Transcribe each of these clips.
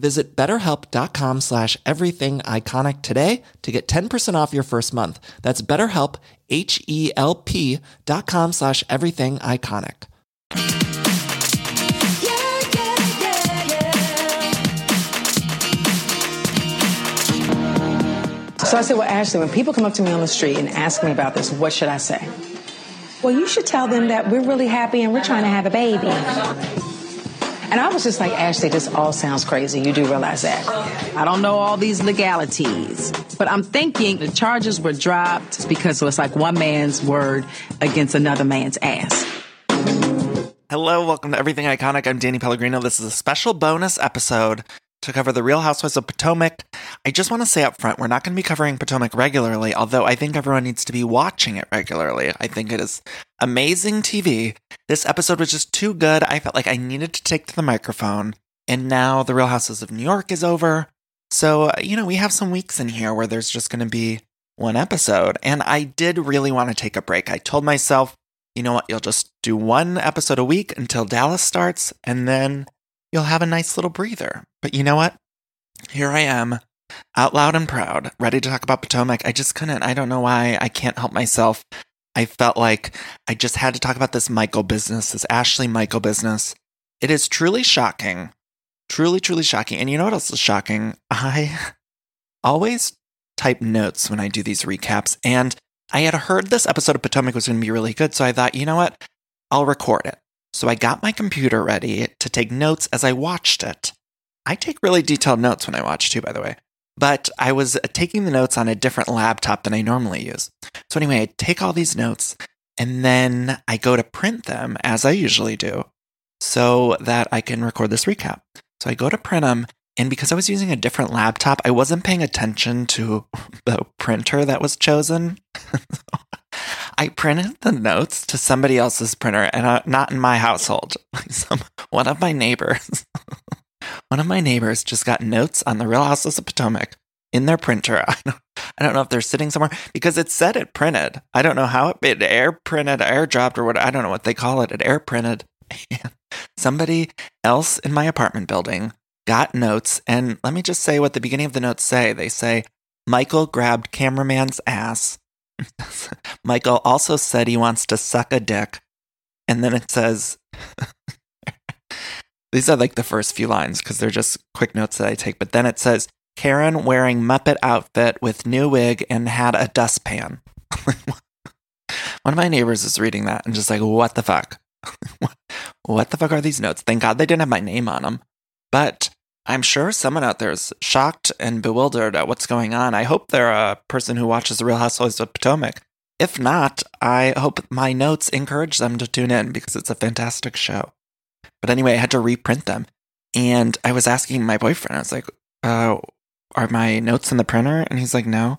Visit betterhelp.com slash everything iconic today to get 10% off your first month. That's betterhelp, H-E-L-P dot com slash everything iconic. So I said, well, Ashley, when people come up to me on the street and ask me about this, what should I say? Well, you should tell them that we're really happy and we're trying to have a baby. And I was just like, Ashley, this all sounds crazy. You do realize that. I don't know all these legalities, but I'm thinking the charges were dropped because it was like one man's word against another man's ass. Hello, welcome to Everything Iconic. I'm Danny Pellegrino. This is a special bonus episode to cover the Real Housewives of Potomac. I just want to say up front, we're not going to be covering Potomac regularly, although I think everyone needs to be watching it regularly. I think it is amazing TV. This episode was just too good. I felt like I needed to take to the microphone. And now the Real Houses of New York is over. So, uh, you know, we have some weeks in here where there's just going to be one episode. And I did really want to take a break. I told myself, you know what, you'll just do one episode a week until Dallas starts, and then you'll have a nice little breather. But you know what? Here I am, out loud and proud, ready to talk about Potomac. I just couldn't. I don't know why. I can't help myself. I felt like I just had to talk about this Michael business, this Ashley Michael business. It is truly shocking. Truly, truly shocking. And you know what else is shocking? I always type notes when I do these recaps. And I had heard this episode of Potomac was going to be really good. So I thought, you know what? I'll record it. So I got my computer ready to take notes as I watched it. I take really detailed notes when I watch too, by the way. But I was uh, taking the notes on a different laptop than I normally use. So anyway, I take all these notes and then I go to print them as I usually do so that I can record this recap. So I go to print them. And because I was using a different laptop, I wasn't paying attention to the printer that was chosen. I printed the notes to somebody else's printer and uh, not in my household. Some, one of my neighbors, one of my neighbors just got notes on the Real Houses of Potomac in their printer. I don't, I don't know if they're sitting somewhere because it said it printed. I don't know how it, it air printed, air dropped, or what. I don't know what they call it. It air printed. Somebody else in my apartment building got notes. And let me just say what the beginning of the notes say. They say, Michael grabbed cameraman's ass Michael also said he wants to suck a dick. And then it says, these are like the first few lines because they're just quick notes that I take. But then it says, Karen wearing Muppet outfit with new wig and had a dustpan. One of my neighbors is reading that and just like, what the fuck? what the fuck are these notes? Thank God they didn't have my name on them. But I'm sure someone out there is shocked and bewildered at what's going on. I hope they're a person who watches The Real Housewives of Potomac. If not, I hope my notes encourage them to tune in because it's a fantastic show. But anyway, I had to reprint them. And I was asking my boyfriend, I was like, uh, are my notes in the printer? And he's like, no.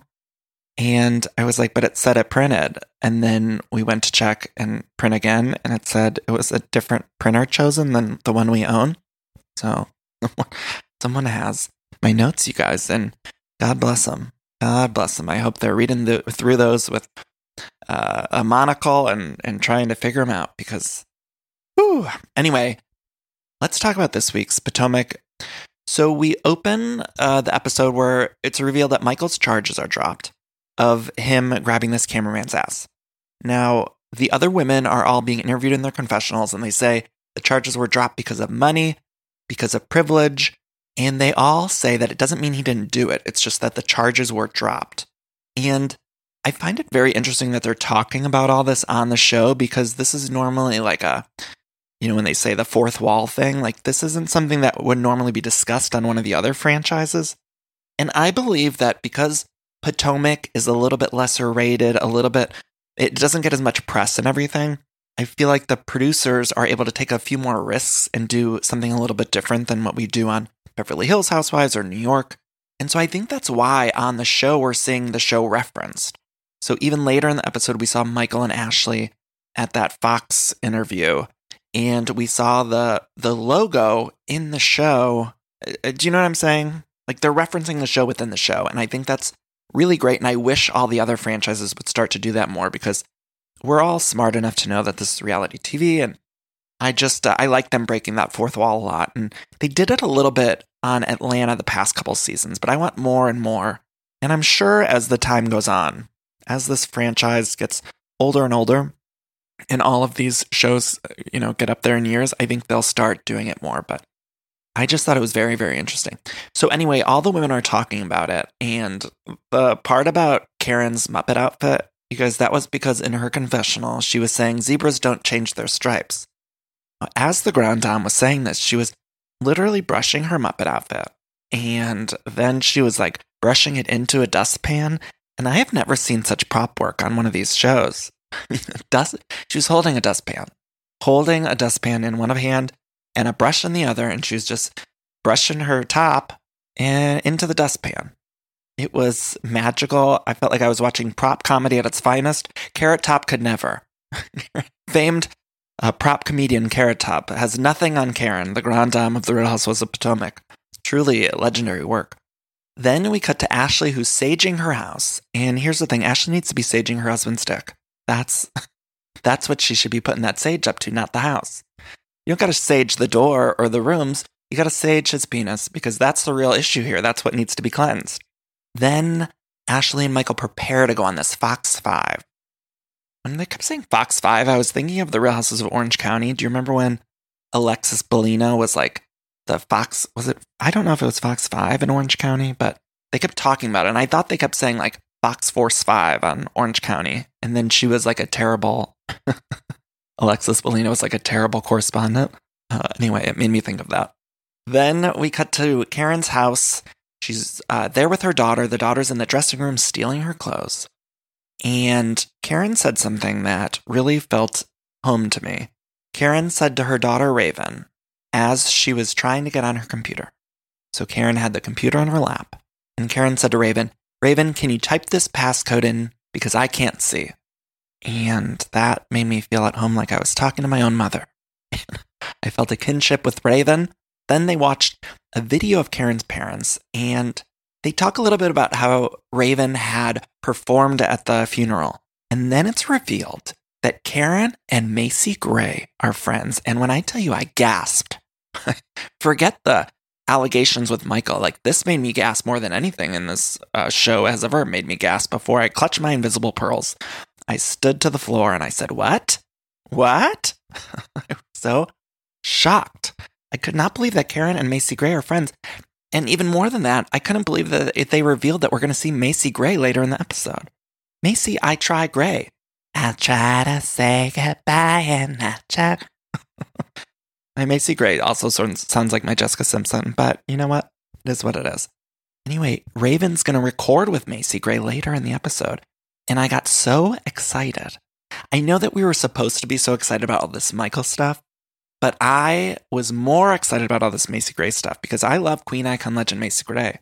And I was like, but it said it printed. And then we went to check and print again, and it said it was a different printer chosen than the one we own. So Someone has my notes, you guys, and God bless them. God bless them. I hope they're reading the, through those with uh, a monocle and, and trying to figure them out because, whew. Anyway, let's talk about this week's Potomac. So we open uh, the episode where it's revealed that Michael's charges are dropped of him grabbing this cameraman's ass. Now, the other women are all being interviewed in their confessionals, and they say the charges were dropped because of money, because of privilege, and they all say that it doesn't mean he didn't do it. It's just that the charges were dropped. And I find it very interesting that they're talking about all this on the show because this is normally like a, you know, when they say the fourth wall thing, like this isn't something that would normally be discussed on one of the other franchises. And I believe that because Potomac is a little bit lesser rated, a little bit, it doesn't get as much press and everything. I feel like the producers are able to take a few more risks and do something a little bit different than what we do on Beverly Hills Housewives or New York. And so I think that's why on the show we're seeing the show referenced. So even later in the episode, we saw Michael and Ashley at that Fox interview, and we saw the the logo in the show. Uh, do you know what I'm saying? Like they're referencing the show within the show, and I think that's really great. And I wish all the other franchises would start to do that more because we're all smart enough to know that this is reality TV, and I just uh, I like them breaking that fourth wall a lot, and they did it a little bit on Atlanta the past couple seasons, but I want more and more. And I'm sure as the time goes on, as this franchise gets older and older, and all of these shows, you know, get up there in years, I think they'll start doing it more. But I just thought it was very, very interesting. So anyway, all the women are talking about it, and the part about Karen's Muppet outfit, you guys, that was because in her confessional, she was saying zebras don't change their stripes. As the Grand Dame was saying this, she was literally brushing her Muppet outfit. And then she was like brushing it into a dustpan. And I have never seen such prop work on one of these shows. Dust, she was holding a dustpan, holding a dustpan in one of hand and a brush in the other. And she was just brushing her top and into the dustpan. It was magical. I felt like I was watching prop comedy at its finest. Carrot Top could never. Famed uh, prop comedian Carrot Top has nothing on Karen, the grand dame of the Real Housewives of Potomac. Truly legendary work. Then we cut to Ashley, who's saging her house. And here's the thing: Ashley needs to be saging her husband's dick. That's that's what she should be putting that sage up to, not the house. You don't got to sage the door or the rooms. You got to sage his penis because that's the real issue here. That's what needs to be cleansed. Then Ashley and Michael prepare to go on this Fox 5 when they kept saying Fox 5, I was thinking of the Real Houses of Orange County. Do you remember when Alexis Bellino was like the Fox? Was it? I don't know if it was Fox 5 in Orange County, but they kept talking about it. And I thought they kept saying like Fox Force 5 on Orange County. And then she was like a terrible, Alexis Bellino was like a terrible correspondent. Uh, anyway, it made me think of that. Then we cut to Karen's house. She's uh, there with her daughter. The daughter's in the dressing room stealing her clothes. And Karen said something that really felt home to me. Karen said to her daughter Raven as she was trying to get on her computer. So Karen had the computer on her lap, and Karen said to Raven, Raven, can you type this passcode in because I can't see? And that made me feel at home like I was talking to my own mother. I felt a kinship with Raven. Then they watched a video of Karen's parents, and they talk a little bit about how Raven had performed at the funeral. And then it's revealed that Karen and Macy Gray are friends. And when I tell you I gasped, forget the allegations with Michael. Like this made me gasp more than anything in this uh, show has ever made me gasp before I clutched my invisible pearls. I stood to the floor and I said, What? What? I was so shocked. I could not believe that Karen and Macy Gray are friends. And even more than that, I couldn't believe that if they revealed that we're going to see Macy Gray later in the episode. Macy, I try Gray. I try to say goodbye and I try. my Macy Gray also sounds like my Jessica Simpson, but you know what? It is what it is. Anyway, Raven's going to record with Macy Gray later in the episode. And I got so excited. I know that we were supposed to be so excited about all this Michael stuff, but I was more excited about all this Macy Gray stuff because I love Queen Icon Legend Macy Gray.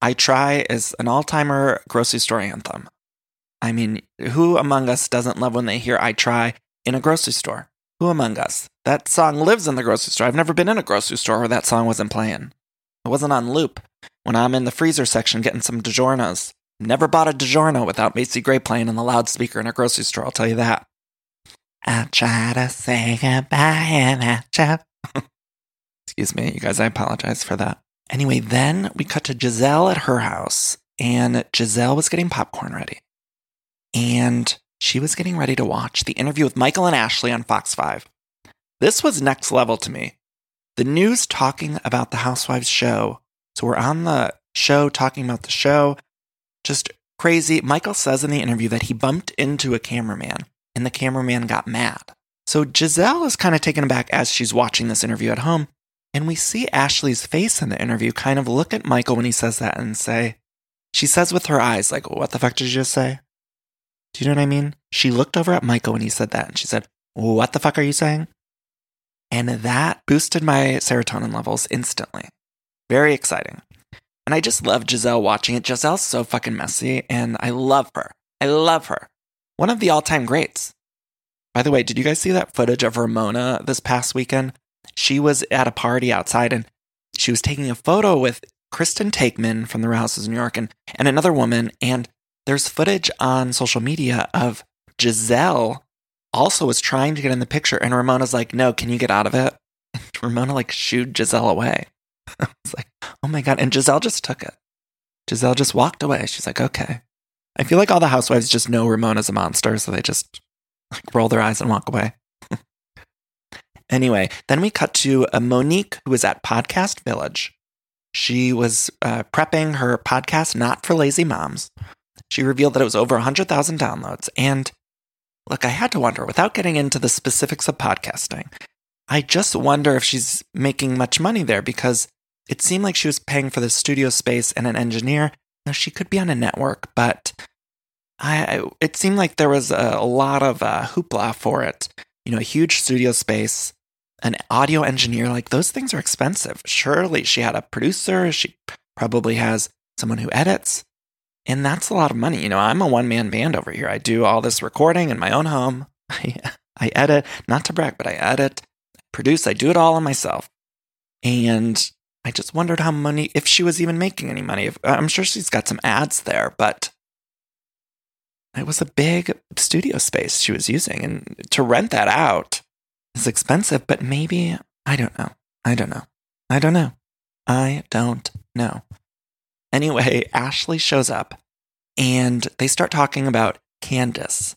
I try is an all timer grocery store anthem. I mean, who among us doesn't love when they hear I try in a grocery store? Who among us? That song lives in the grocery store. I've never been in a grocery store where that song wasn't playing. It wasn't on loop when I'm in the freezer section getting some DiGiorno's. Never bought a DiGiorno without Macy Gray playing on the loudspeaker in a grocery store, I'll tell you that. I'll try to say goodbye and I try. Excuse me, you guys, I apologize for that. Anyway, then we cut to Gizelle at her house, and Gizelle was getting popcorn ready. And she was getting ready to watch the interview with Michael and Ashley on Fox 5. This was next level to me. The news talking about the Housewives show. So we're on the show talking about the show. Just crazy. Michael says in the interview that he bumped into a cameraman and the cameraman got mad. So Gizelle is kind of taken aback as she's watching this interview at home. And we see Ashley's face in the interview kind of look at Michael when he says that and say, she says with her eyes, like, what the fuck did you just say? Do you know what I mean? She looked over at Michael when he said that and she said, what the fuck are you saying? And that boosted my serotonin levels instantly. Very exciting. And I just love Gizelle watching it. Gizelle's so fucking messy and I love her. I love her. One of the all time greats. By the way, did you guys see that footage of Ramona this past weekend? She was at a party outside and she was taking a photo with Kristen Taekman from the Real Houses of New York and, and another woman. And there's footage on social media of Gizelle also was trying to get in the picture. And Ramona's like, no, can you get out of it? And Ramona like shooed Gizelle away. I was like, oh my God. And Gizelle just took it. Gizelle just walked away. She's like, okay. I feel like all the housewives just know Ramona's a monster, so they just like roll their eyes and walk away. anyway, then we cut to a Monique who was at Podcast Village. She was uh, prepping her podcast, Not for Lazy Moms. She revealed that it was over 100,000 downloads. And look, I had to wonder, without getting into the specifics of podcasting, I just wonder if she's making much money there because it seemed like she was paying for the studio space and an engineer. Now, she could be on a network, but I, it seemed like there was a, a lot of uh, hoopla for it. You know, a huge studio space, an audio engineer, like those things are expensive. Surely she had a producer. She probably has someone who edits. And that's a lot of money. You know, I'm a one man band over here. I do all this recording in my own home. I, I edit, not to brag, but I edit, produce, I do it all on myself. And I just wondered how money, if she was even making any money. If, I'm sure she's got some ads there, but it was a big studio space she was using. And to rent that out is expensive, but maybe, I don't know. I don't know. I don't know. I don't know. Anyway, Ashley shows up and they start talking about Candiace.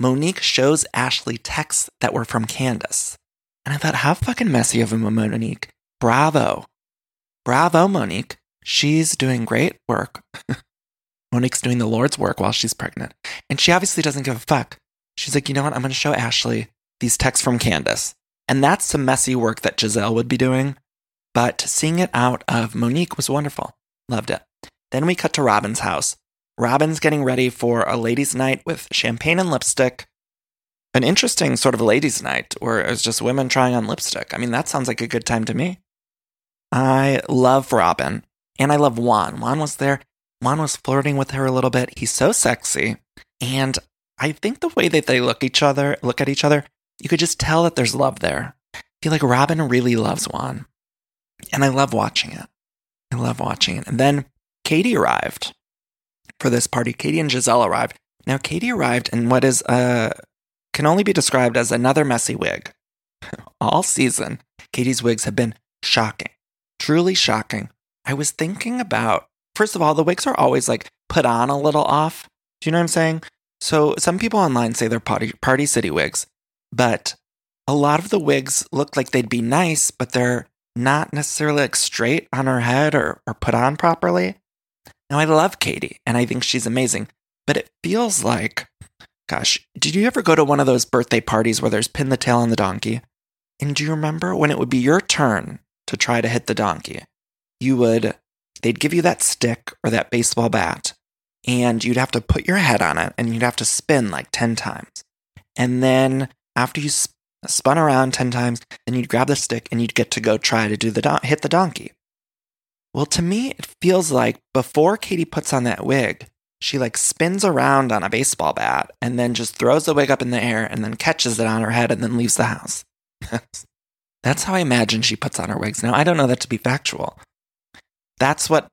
Monique shows Ashley texts that were from Candiace. And I thought, how fucking messy of a Monique. Bravo. Bravo, Monique. She's doing great work. Monique's doing the Lord's work while she's pregnant. And she obviously doesn't give a fuck. She's like, you know what? I'm going to show Ashley these texts from Candiace. And that's some messy work that Gizelle would be doing. But seeing it out of Monique was wonderful. Loved it. Then we cut to Robin's house. Robin's getting ready for a ladies' night with champagne and lipstick. An interesting sort of ladies' night where it's just women trying on lipstick. I mean, that sounds like a good time to me. I love Robin and I love Juan. Juan was there. Juan was flirting with her a little bit. He's so sexy. And I think the way that they look each other, look at each other, you could just tell that there's love there. I feel like Robin really loves Juan. And I love watching it. I love watching it. And then Katie arrived for this party. Katie and Gizelle arrived. Now, Katie arrived in what is uh, can only be described as another messy wig. All season, Katie's wigs have been shocking, truly shocking. I was thinking about, first of all, the wigs are always like put on a little off. Do you know what I'm saying? So some people online say they're party, party city wigs, but a lot of the wigs look like they'd be nice, but they're not necessarily like straight on her head or, or put on properly. Now, I love Katie and I think she's amazing, but it feels like, gosh, did you ever go to one of those birthday parties where there's pin the tail on the donkey? And do you remember when it would be your turn to try to hit the donkey? You would, they'd give you that stick or that baseball bat, and you'd have to put your head on it and you'd have to spin like 10 times. And then after you sp- spun around 10 times, then you'd grab the stick and you'd get to go try to do the don- hit the donkey. Well, to me, it feels like before Katie puts on that wig, she like spins around on a baseball bat and then just throws the wig up in the air and then catches it on her head and then leaves the house. That's how I imagine she puts on her wigs. Now, I don't know that to be factual, That's what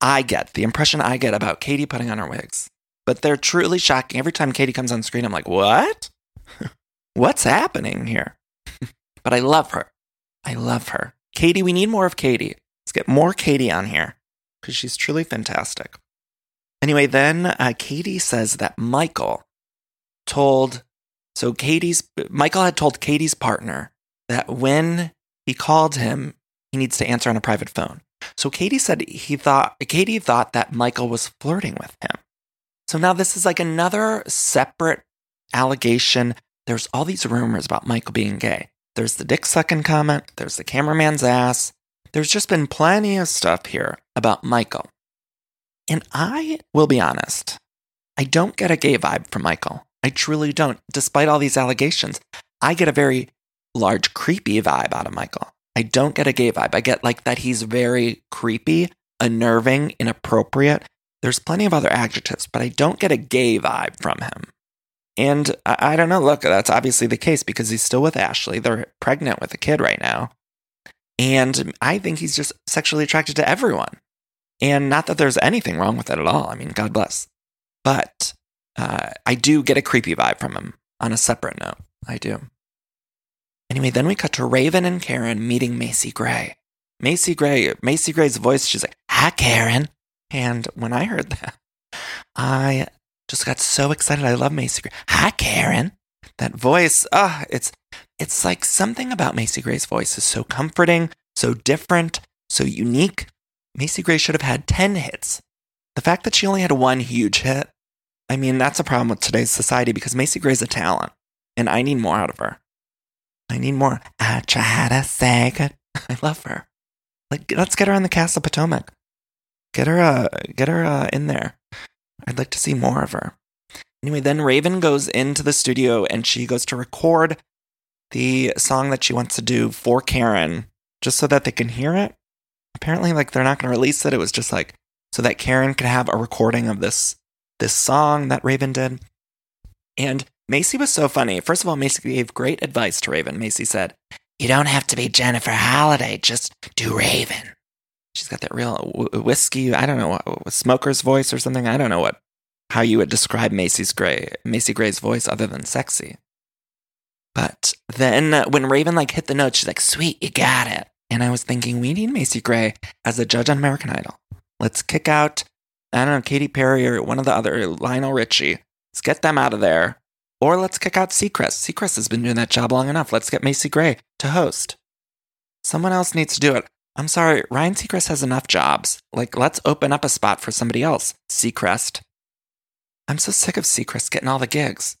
I get, the impression I get about Katie putting on her wigs. But they're truly shocking. Every time Katie comes on screen, I'm like, what? What's happening here? but I love her. I love her. Katie, we need more of Katie. Let's get more Katie on here because she's truly fantastic. Anyway, then uh, Katie says that Michael told, so Katie's, Michael had told Katie's partner that when he called him, he needs to answer on a private phone. So Katie said he thought, Katie thought that Michael was flirting with him. So now this is like another separate allegation. There's all these rumors about Michael being gay. There's the dick sucking comment, there's the cameraman's ass. There's just been plenty of stuff here about Michael. And I will be honest, I don't get a gay vibe from Michael. I truly don't. Despite all these allegations, I get a very large, creepy vibe out of Michael. I don't get a gay vibe. I get like that he's very creepy, unnerving, inappropriate. There's plenty of other adjectives, but I don't get a gay vibe from him. And I, I don't know. Look, that's obviously the case because he's still with Ashley. They're pregnant with a kid right now. And I think he's just sexually attracted to everyone. And not that there's anything wrong with it at all. I mean, God bless. But uh, I do get a creepy vibe from him on a separate note. I do. Anyway, then we cut to Raven and Karen meeting Macy Gray. Macy Gray, Macy Gray's voice, she's like, Hi, Karen. And when I heard that, I just got so excited. I love Macy Gray. Hi, Karen. That voice, ah, it's it's like something about Macy Gray's voice is so comforting, so different, so unique. Macy Gray should have had 10 hits. The fact that she only had one huge hit, I mean, that's a problem with today's society because Macy Gray's a talent, and I need more out of her. I need more. I try to say good. I love her. Like, let's get her on the cast of Potomac. Get her, uh, get her uh, in there. I'd like to see more of her. Anyway, then Raven goes into the studio and she goes to record the song that she wants to do for Karen, just so that they can hear it. Apparently, like they're not going to release it. It was just like so that Karen could have a recording of this this song that Raven did. And Macy was so funny. First of all, Macy gave great advice to Raven. Macy said, "You don't have to be Jennifer Holliday. Just do Raven." She's got that real whiskey. I don't know, smoker's voice or something. I don't know what how you would describe Macy's Gray, Macy Gray's voice other than sexy. But then uh, when Raven like hit the note, she's like, "Sweet, you got it." And I was thinking, we need Macy Gray as a judge on American Idol. Let's kick out, I don't know, Katy Perry or one of the other Lionel Richie. Let's get them out of there. Or let's kick out Seacrest. Seacrest has been doing that job long enough. Let's get Macy Gray to host. Someone else needs to do it. I'm sorry, Ryan Seacrest has enough jobs. Like, let's open up a spot for somebody else. Seacrest. I'm so sick of Seacrest getting all the gigs.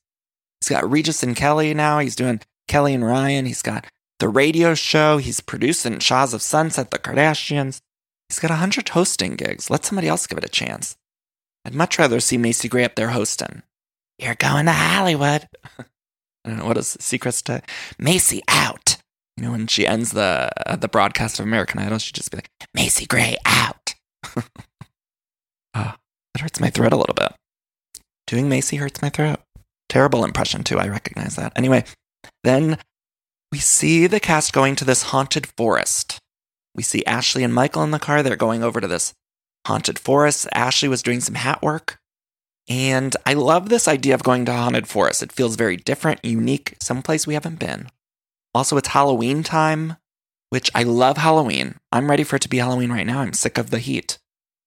He's got Regis and Kelly now. He's doing Kelly and Ryan. He's got the radio show. He's producing Shahs of Sunset, The Kardashians. He's got a hundred hosting gigs. Let somebody else give it a chance. I'd much rather see Macy Gray up there hosting. You're going to Hollywood. I don't know what is Seacrest to Macy out. You know, when she ends the uh, the broadcast of American Idol, she'd just be like, Macy Gray out. oh, it hurts my throat a little bit. Doing Macy hurts my throat. Terrible impression, too. I recognize that. Anyway, then we see the cast going to this haunted forest. We see Ashley and Michael in the car. They're going over to this haunted forest. Ashley was doing some hat work. And I love this idea of going to haunted forest. It feels very different, unique, someplace we haven't been. Also, it's Halloween time, which I love Halloween. I'm ready for it to be Halloween right now. I'm sick of the heat.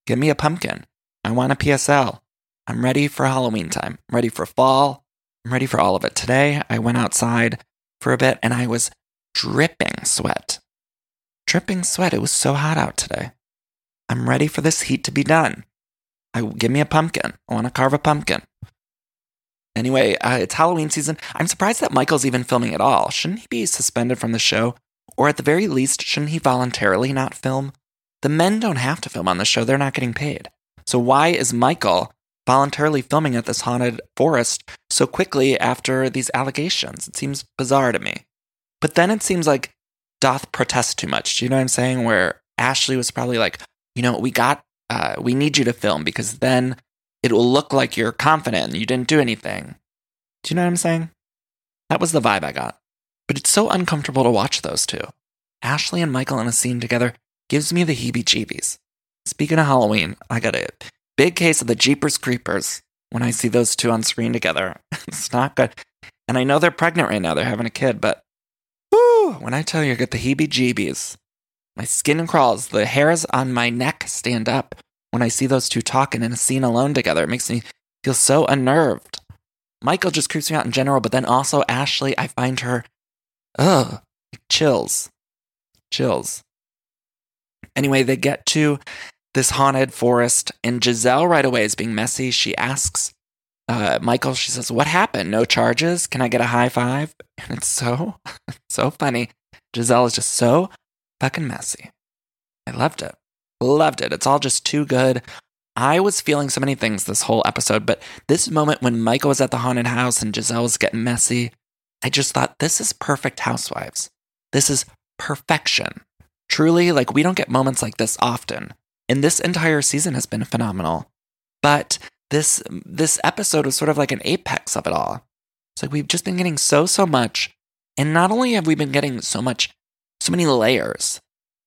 Give me a pumpkin. I want a PSL. I'm ready for Halloween time. I'm ready for fall. I'm ready for all of it. Today, I went outside for a bit and I was dripping sweat. Dripping sweat. It was so hot out today. I'm ready for this heat to be done. I, give me a pumpkin. I want to carve a pumpkin. Anyway, uh, it's Halloween season. I'm surprised that Michael's even filming at all. Shouldn't he be suspended from the show? Or at the very least, shouldn't he voluntarily not film? The men don't have to film on the show, they're not getting paid. So why is Michael voluntarily filming at this haunted forest so quickly after these allegations? It seems bizarre to me. But then it seems like doth protest too much. Do you know what I'm saying? Where Ashley was probably like, you know, we got, uh, we need you to film because then it will look like you're confident and you didn't do anything. Do you know what I'm saying? That was the vibe I got. But it's so uncomfortable to watch those two. Ashley and Michael in a scene together gives me the heebie jeebies. speaking of Halloween, I got a big case of the Jeepers Creepers when I see those two on screen together. it's not good. And I know they're pregnant right now, they're having a kid, but whoo, when I tell you I get the heebie jeebies, my skin crawls, the hairs on my neck stand up when I see those two talking in a scene alone together. It makes me feel so unnerved. Michael just creeps me out in general, but then also Ashley, I find her, ugh, chills. Chills. Anyway, they get to this haunted forest, and Gizelle right away is being messy. She asks uh, Michael, she says, What happened? No charges? Can I get a high five? And it's so, so funny. Gizelle is just so fucking messy. I loved it. Loved it. It's all just too good. I was feeling so many things this whole episode, but this moment when Michael was at the haunted house and Gizelle was getting messy, I just thought, this is perfect housewives. This is perfection. Truly, like, we don't get moments like this often. And this entire season has been phenomenal. But this this episode was sort of like an apex of it all. It's like we've just been getting so so much, and not only have we been getting so much, so many layers,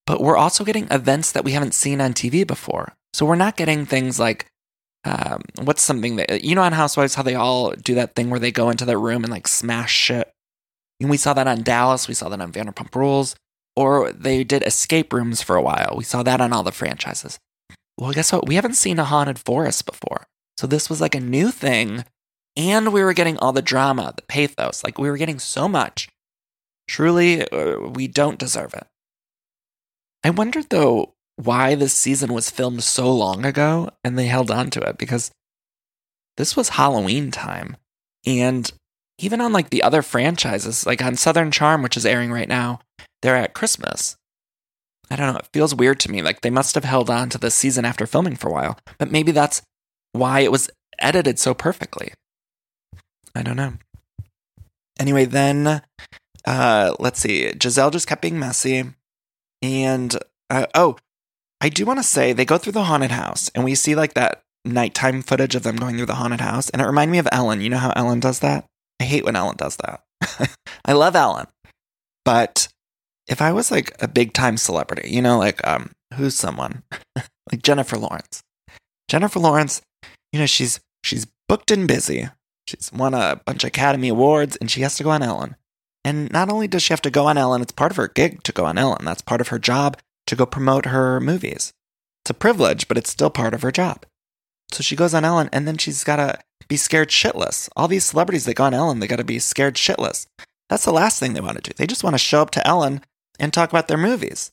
but we're also getting events that we haven't seen on TV before. So we're not getting things like um, what's something that you know on Housewives how they all do that thing where they go into their room and like smash shit. And we saw that on Dallas, we saw that on Vanderpump Rules, or they did escape rooms for a while. We saw that on all the franchises. Well, guess what? We haven't seen a haunted forest before. So this was like a new thing. And we were getting all the drama, the pathos. Like we were getting so much. Truly, uh, we don't deserve it. I wondered though why this season was filmed so long ago and they held on to it because this was Halloween time. And even on like the other franchises, like on Southern Charm, which is airing right now, they're at Christmas. I don't know. It feels weird to me. Like they must have held on to this season after filming for a while, but maybe that's why it was edited so perfectly. I don't know. Anyway, then uh, let's see. Gizelle just kept being messy. And uh, oh, I do want to say they go through the haunted house and we see like that nighttime footage of them going through the haunted house. And it reminded me of Ellen. You know how Ellen does that? I hate when Ellen does that. I love Ellen. But if I was like a big time celebrity, you know, like um, who's someone like Jennifer Lawrence? Jennifer Lawrence, you know, she's she's booked and busy. She's won a bunch of Academy Awards, and she has to go on Ellen. And not only does she have to go on Ellen, it's part of her gig to go on Ellen. That's part of her job to go promote her movies. It's a privilege, but it's still part of her job. So she goes on Ellen, and then she's got to be scared shitless. All these celebrities that go on Ellen, they got to be scared shitless. That's the last thing they want to do. They just want to show up to Ellen and talk about their movies.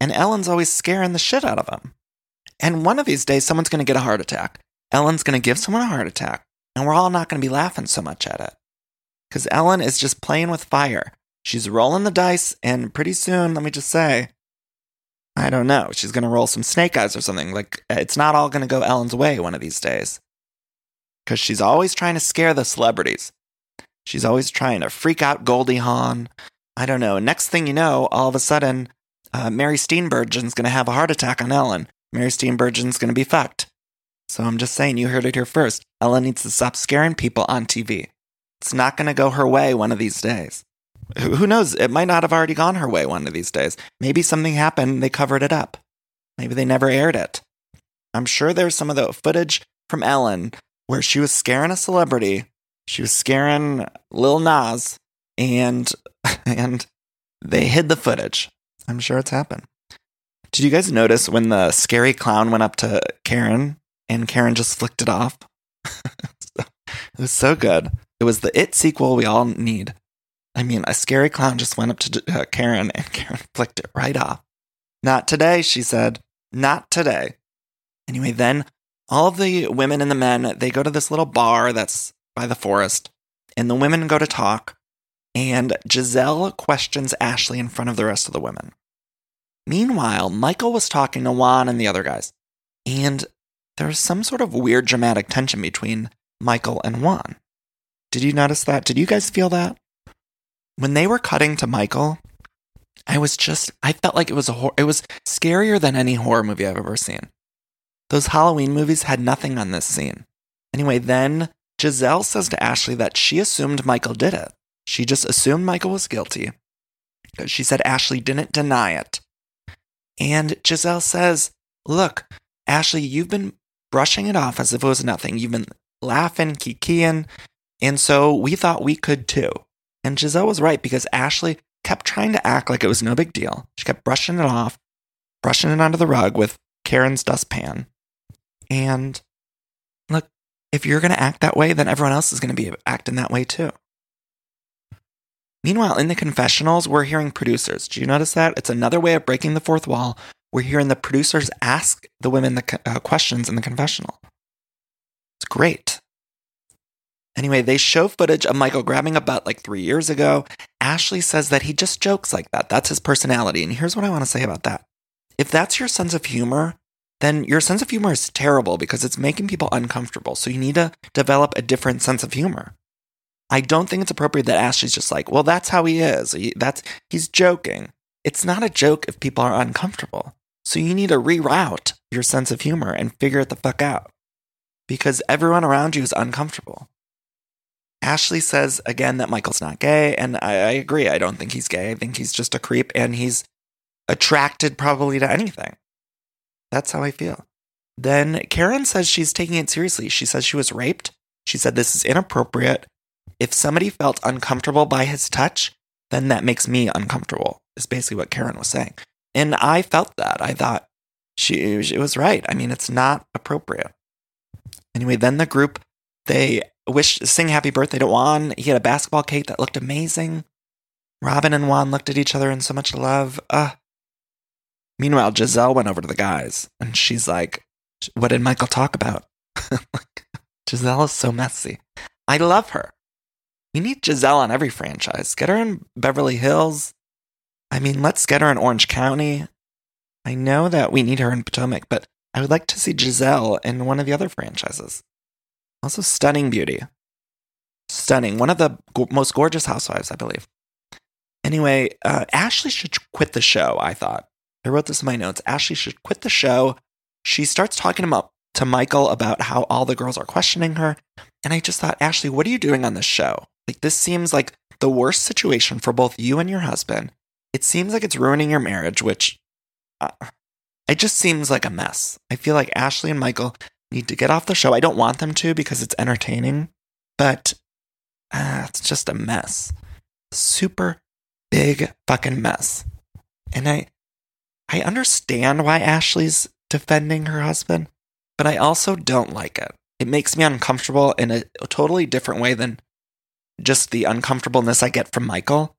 And Ellen's always scaring the shit out of them. And one of these days, someone's going to get a heart attack. Ellen's going to give someone a heart attack, and we're all not going to be laughing so much at it. Because Ellen is just playing with fire. She's rolling the dice, and pretty soon, let me just say, I don't know, she's going to roll some snake eyes or something. Like, it's not all going to go Ellen's way one of these days. Because she's always trying to scare the celebrities. She's always trying to freak out Goldie Hawn. I don't know. Next thing you know, all of a sudden, uh, Mary Steenburgen's going to have a heart attack on Ellen. Mary Steenburgen's going to be fucked. So I'm just saying, you heard it here first. Ellen needs to stop scaring people on TV. It's not going to go her way one of these days. Who knows? It might not have already gone her way one of these days. Maybe something happened, they covered it up. Maybe they never aired it. I'm sure there's some of the footage from Ellen where she was scaring a celebrity. She was scaring Lil Nas, and and they hid the footage. I'm sure it's happened. Did you guys notice when the scary clown went up to Karen and Karen just flicked it off? it was so good. It was the It sequel we all need. I mean, a scary clown just went up to uh, Karen and Karen flicked it right off. Not today, she said. Not today. Anyway, then all of the women and the men, they go to this little bar that's by the forest, and the women go to talk, and Gizelle questions Ashley in front of the rest of the women. Meanwhile, Michael was talking to Juan and the other guys, and there was some sort of weird dramatic tension between Michael and Juan. Did you notice that? Did you guys feel that? When they were cutting to Michael, I was just I felt like it was a hor- it was scarier than any horror movie I've ever seen. Those Halloween movies had nothing on this scene. Anyway, then Gizelle says to Ashley that she assumed Michael did it. She just assumed Michael was guilty. She said Ashley didn't deny it. And Gizelle says, Look, Ashley, you've been brushing it off as if it was nothing. You've been laughing, kikiing. And so we thought we could too. And Gizelle was right because Ashley kept trying to act like it was no big deal. She kept brushing it off, brushing it onto the rug with Karen's dustpan. And look, if you're going to act that way, then everyone else is going to be acting that way too. Meanwhile, in the confessionals, we're hearing producers. Do you notice that? It's another way of breaking the fourth wall. We're hearing the producers ask the women the uh, questions in the confessional. It's great. Anyway, they show footage of Michael grabbing a butt like three years ago. Ashley says that he just jokes like that. That's his personality. And here's what I want to say about that. If that's your sense of humor, then your sense of humor is terrible because it's making people uncomfortable. So you need to develop a different sense of humor. I don't think it's appropriate that Ashley's just like, well, that's how he is. He, that's he's joking. It's not a joke if people are uncomfortable. So you need to reroute your sense of humor and figure it the fuck out because everyone around you is uncomfortable. Ashley says again that Michael's not gay, and I, I agree. I don't think he's gay. I think he's just a creep and he's attracted probably to anything. That's how I feel. Then Karen says she's taking it seriously. She says she was raped. She said this is inappropriate. If somebody felt uncomfortable by his touch, then that makes me uncomfortable, is basically what Karen was saying. And I felt that. I thought she, she was right. I mean, it's not appropriate. Anyway, then the group, they wish, sing happy birthday to Juan. He had a basketball cake that looked amazing. Robin and Juan looked at each other in so much love. Uh, meanwhile, Gizelle went over to the guys and she's like, What did Michael talk about? Gizelle is so messy. I love her. We need Gizelle on every franchise. Get her in Beverly Hills. I mean, let's get her in Orange County. I know that we need her in Potomac, but I would like to see Gizelle in one of the other franchises. Also, stunning beauty. Stunning. One of the most gorgeous housewives, I believe. Anyway, uh, Ashley should quit the show, I thought. I wrote this in my notes. Ashley should quit the show. She starts talking about to Michael about how all the girls are questioning her. And I just thought, Ashley, what are you doing on this show? Like, this seems like the worst situation for both you and your husband. It seems like it's ruining your marriage, which uh, it just seems like a mess. I feel like Ashley and Michael need to get off the show. I don't want them to because it's entertaining, but uh, it's just a mess. Super big fucking mess. And I I understand why Ashley's defending her husband, but I also don't like it. It makes me uncomfortable in a, totally different way than just the uncomfortableness I get from Michael.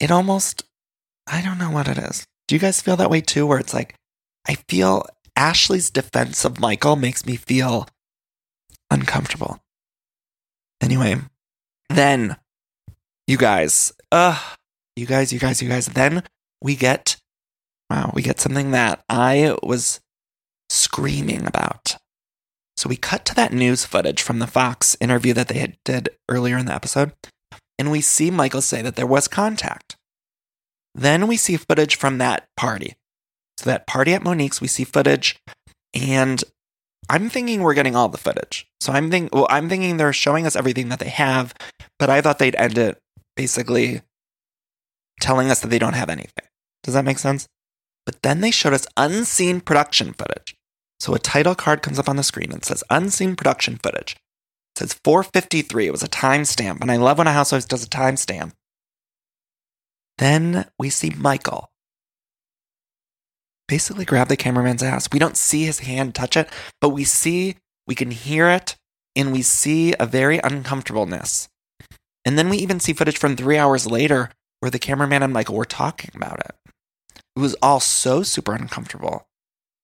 It almost I don't know what it is. Do you guys feel that way too where it's like I feel Ashley's defense of Michael makes me feel uncomfortable. Anyway, then you guys, uh, you guys, you guys, you guys, then we get, wow, we get something that I was screaming about. So we cut to that news footage from the Fox interview that they had did earlier in the episode, and we see Michael say that there was contact. Then we see footage from that party. So that party at Monique's, we see footage, and I'm thinking we're getting all the footage. So I'm thinking, well, I'm thinking they're showing us everything that they have, but I thought they'd end it basically telling us that they don't have anything. Does that make sense? But then they showed us unseen production footage. So a title card comes up on the screen and says unseen production footage. It says 453. It was a timestamp, and I love when a housewife does a timestamp. Then we see Michael basically grab the cameraman's ass. We don't see his hand touch it, but we see, we can hear it, and we see a very uncomfortableness. And then we even see footage from three hours later where the cameraman and Michael were talking about it. It was all so super uncomfortable.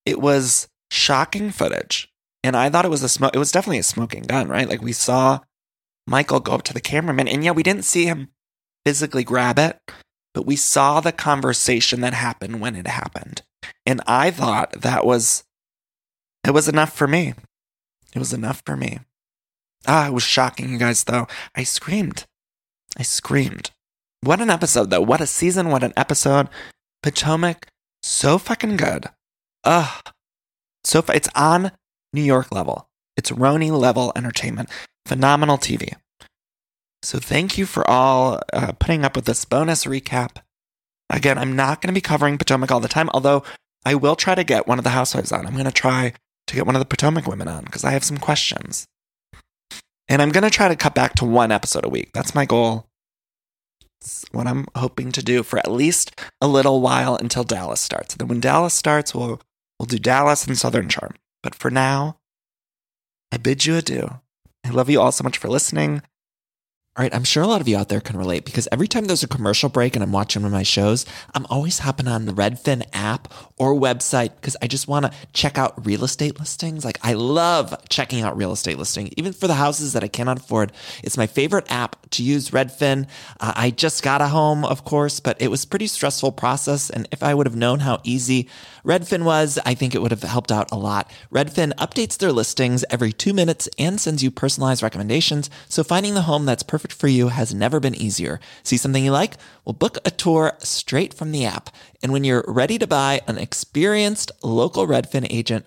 It was shocking footage. And I thought it was a smoke. It was definitely a smoking gun, right? Like we saw Michael go up to the cameraman, and yeah, we didn't see him physically grab it, but we saw the conversation that happened when it happened. And I thought that was, it was enough for me. It was enough for me. Ah, it was shocking, you guys, though. I screamed. I screamed. What an episode, though. What a season. What an episode. Potomac, so fucking good. Ugh. So, it's on New York level. It's RHONY level entertainment. Phenomenal TV. So, thank you for all uh, putting up with this bonus recap. Again, I'm not going to be covering Potomac all the time, although I will try to get one of the housewives on. I'm going to try to get one of the Potomac women on because I have some questions. And I'm going to try to cut back to one episode a week. That's my goal. It's what I'm hoping to do for at least a little while until Dallas starts. Then when Dallas starts, we'll we'll do Dallas and Southern Charm. But for now, I bid you adieu. I love you all so much for listening. All right, I'm sure a lot of you out there can relate because every time there's a commercial break and I'm watching one of my shows, I'm always hopping on the Redfin app or website because I just want to check out real estate listings. Like I love checking out real estate listings, even for the houses that I cannot afford. It's my favorite app to use Redfin. Uh, I just got a home, of course, but it was pretty stressful process. And if I would have known how easy Redfin was, I think it would have helped out a lot. Redfin updates their listings every two minutes and sends you personalized recommendations. So finding the home that's perfect for you has never been easier. See something you like? Well, book a tour straight from the app. And when you're ready to buy, an experienced local Redfin agent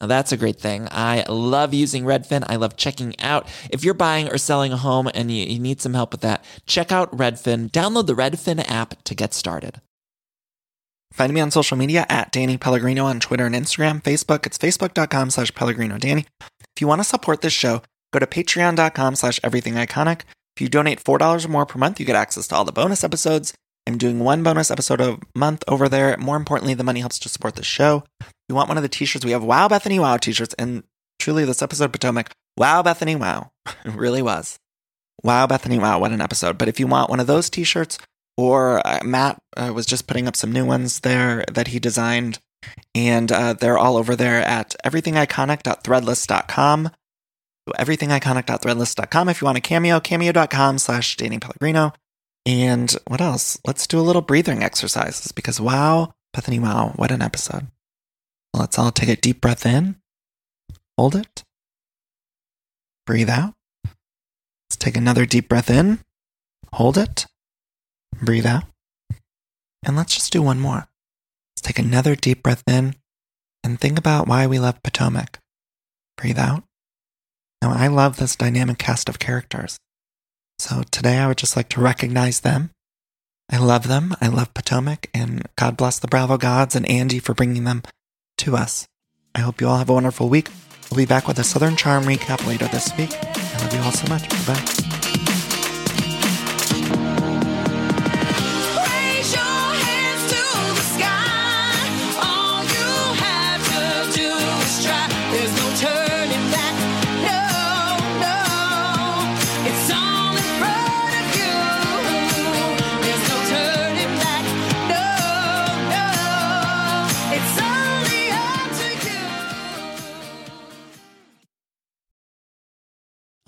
Now that's a great thing. I love using Redfin. I love checking out. If you're buying or selling a home and you, you need some help with that, check out Redfin. Download the Redfin app to get started. Find me on social media at Danny Pellegrino on Twitter and Instagram. Facebook, it's facebook.com slash Pellegrino Danny. If you want to support this show, go to patreon.com slash everything iconic. If you donate $4 or more per month, you get access to all the bonus episodes. I'm doing one bonus episode a month over there. More importantly, the money helps to support the show. If you want one of the t-shirts, we have Wow Bethany Wow t-shirts. And truly, this episode, Potomac, Wow Bethany Wow. it really was. Wow Bethany Wow, what an episode. But if you want one of those t-shirts, or uh, Matt uh, was just putting up some new ones there that he designed, and uh, they're all over there at everythingiconic.threadless.com. Everythingiconic.threadless.com. If you want a cameo, cameo.com slash Danny Pellegrino. And what else? Let's do a little breathing exercises because wow, Bethany, wow, what an episode. Let's all take a deep breath in, hold it, breathe out. Let's take another deep breath in, hold it, breathe out. And let's just do one more. Let's take another deep breath in and think about why we love Potomac. Breathe out. Now, I love this dynamic cast of characters. So today I would just like to recognize them. I love them. I love Potomac, and God bless the Bravo gods and Andy for bringing them to us. I hope you all have a wonderful week. We'll be back with a Southern Charm recap later this week. I love you all so much. Bye bye.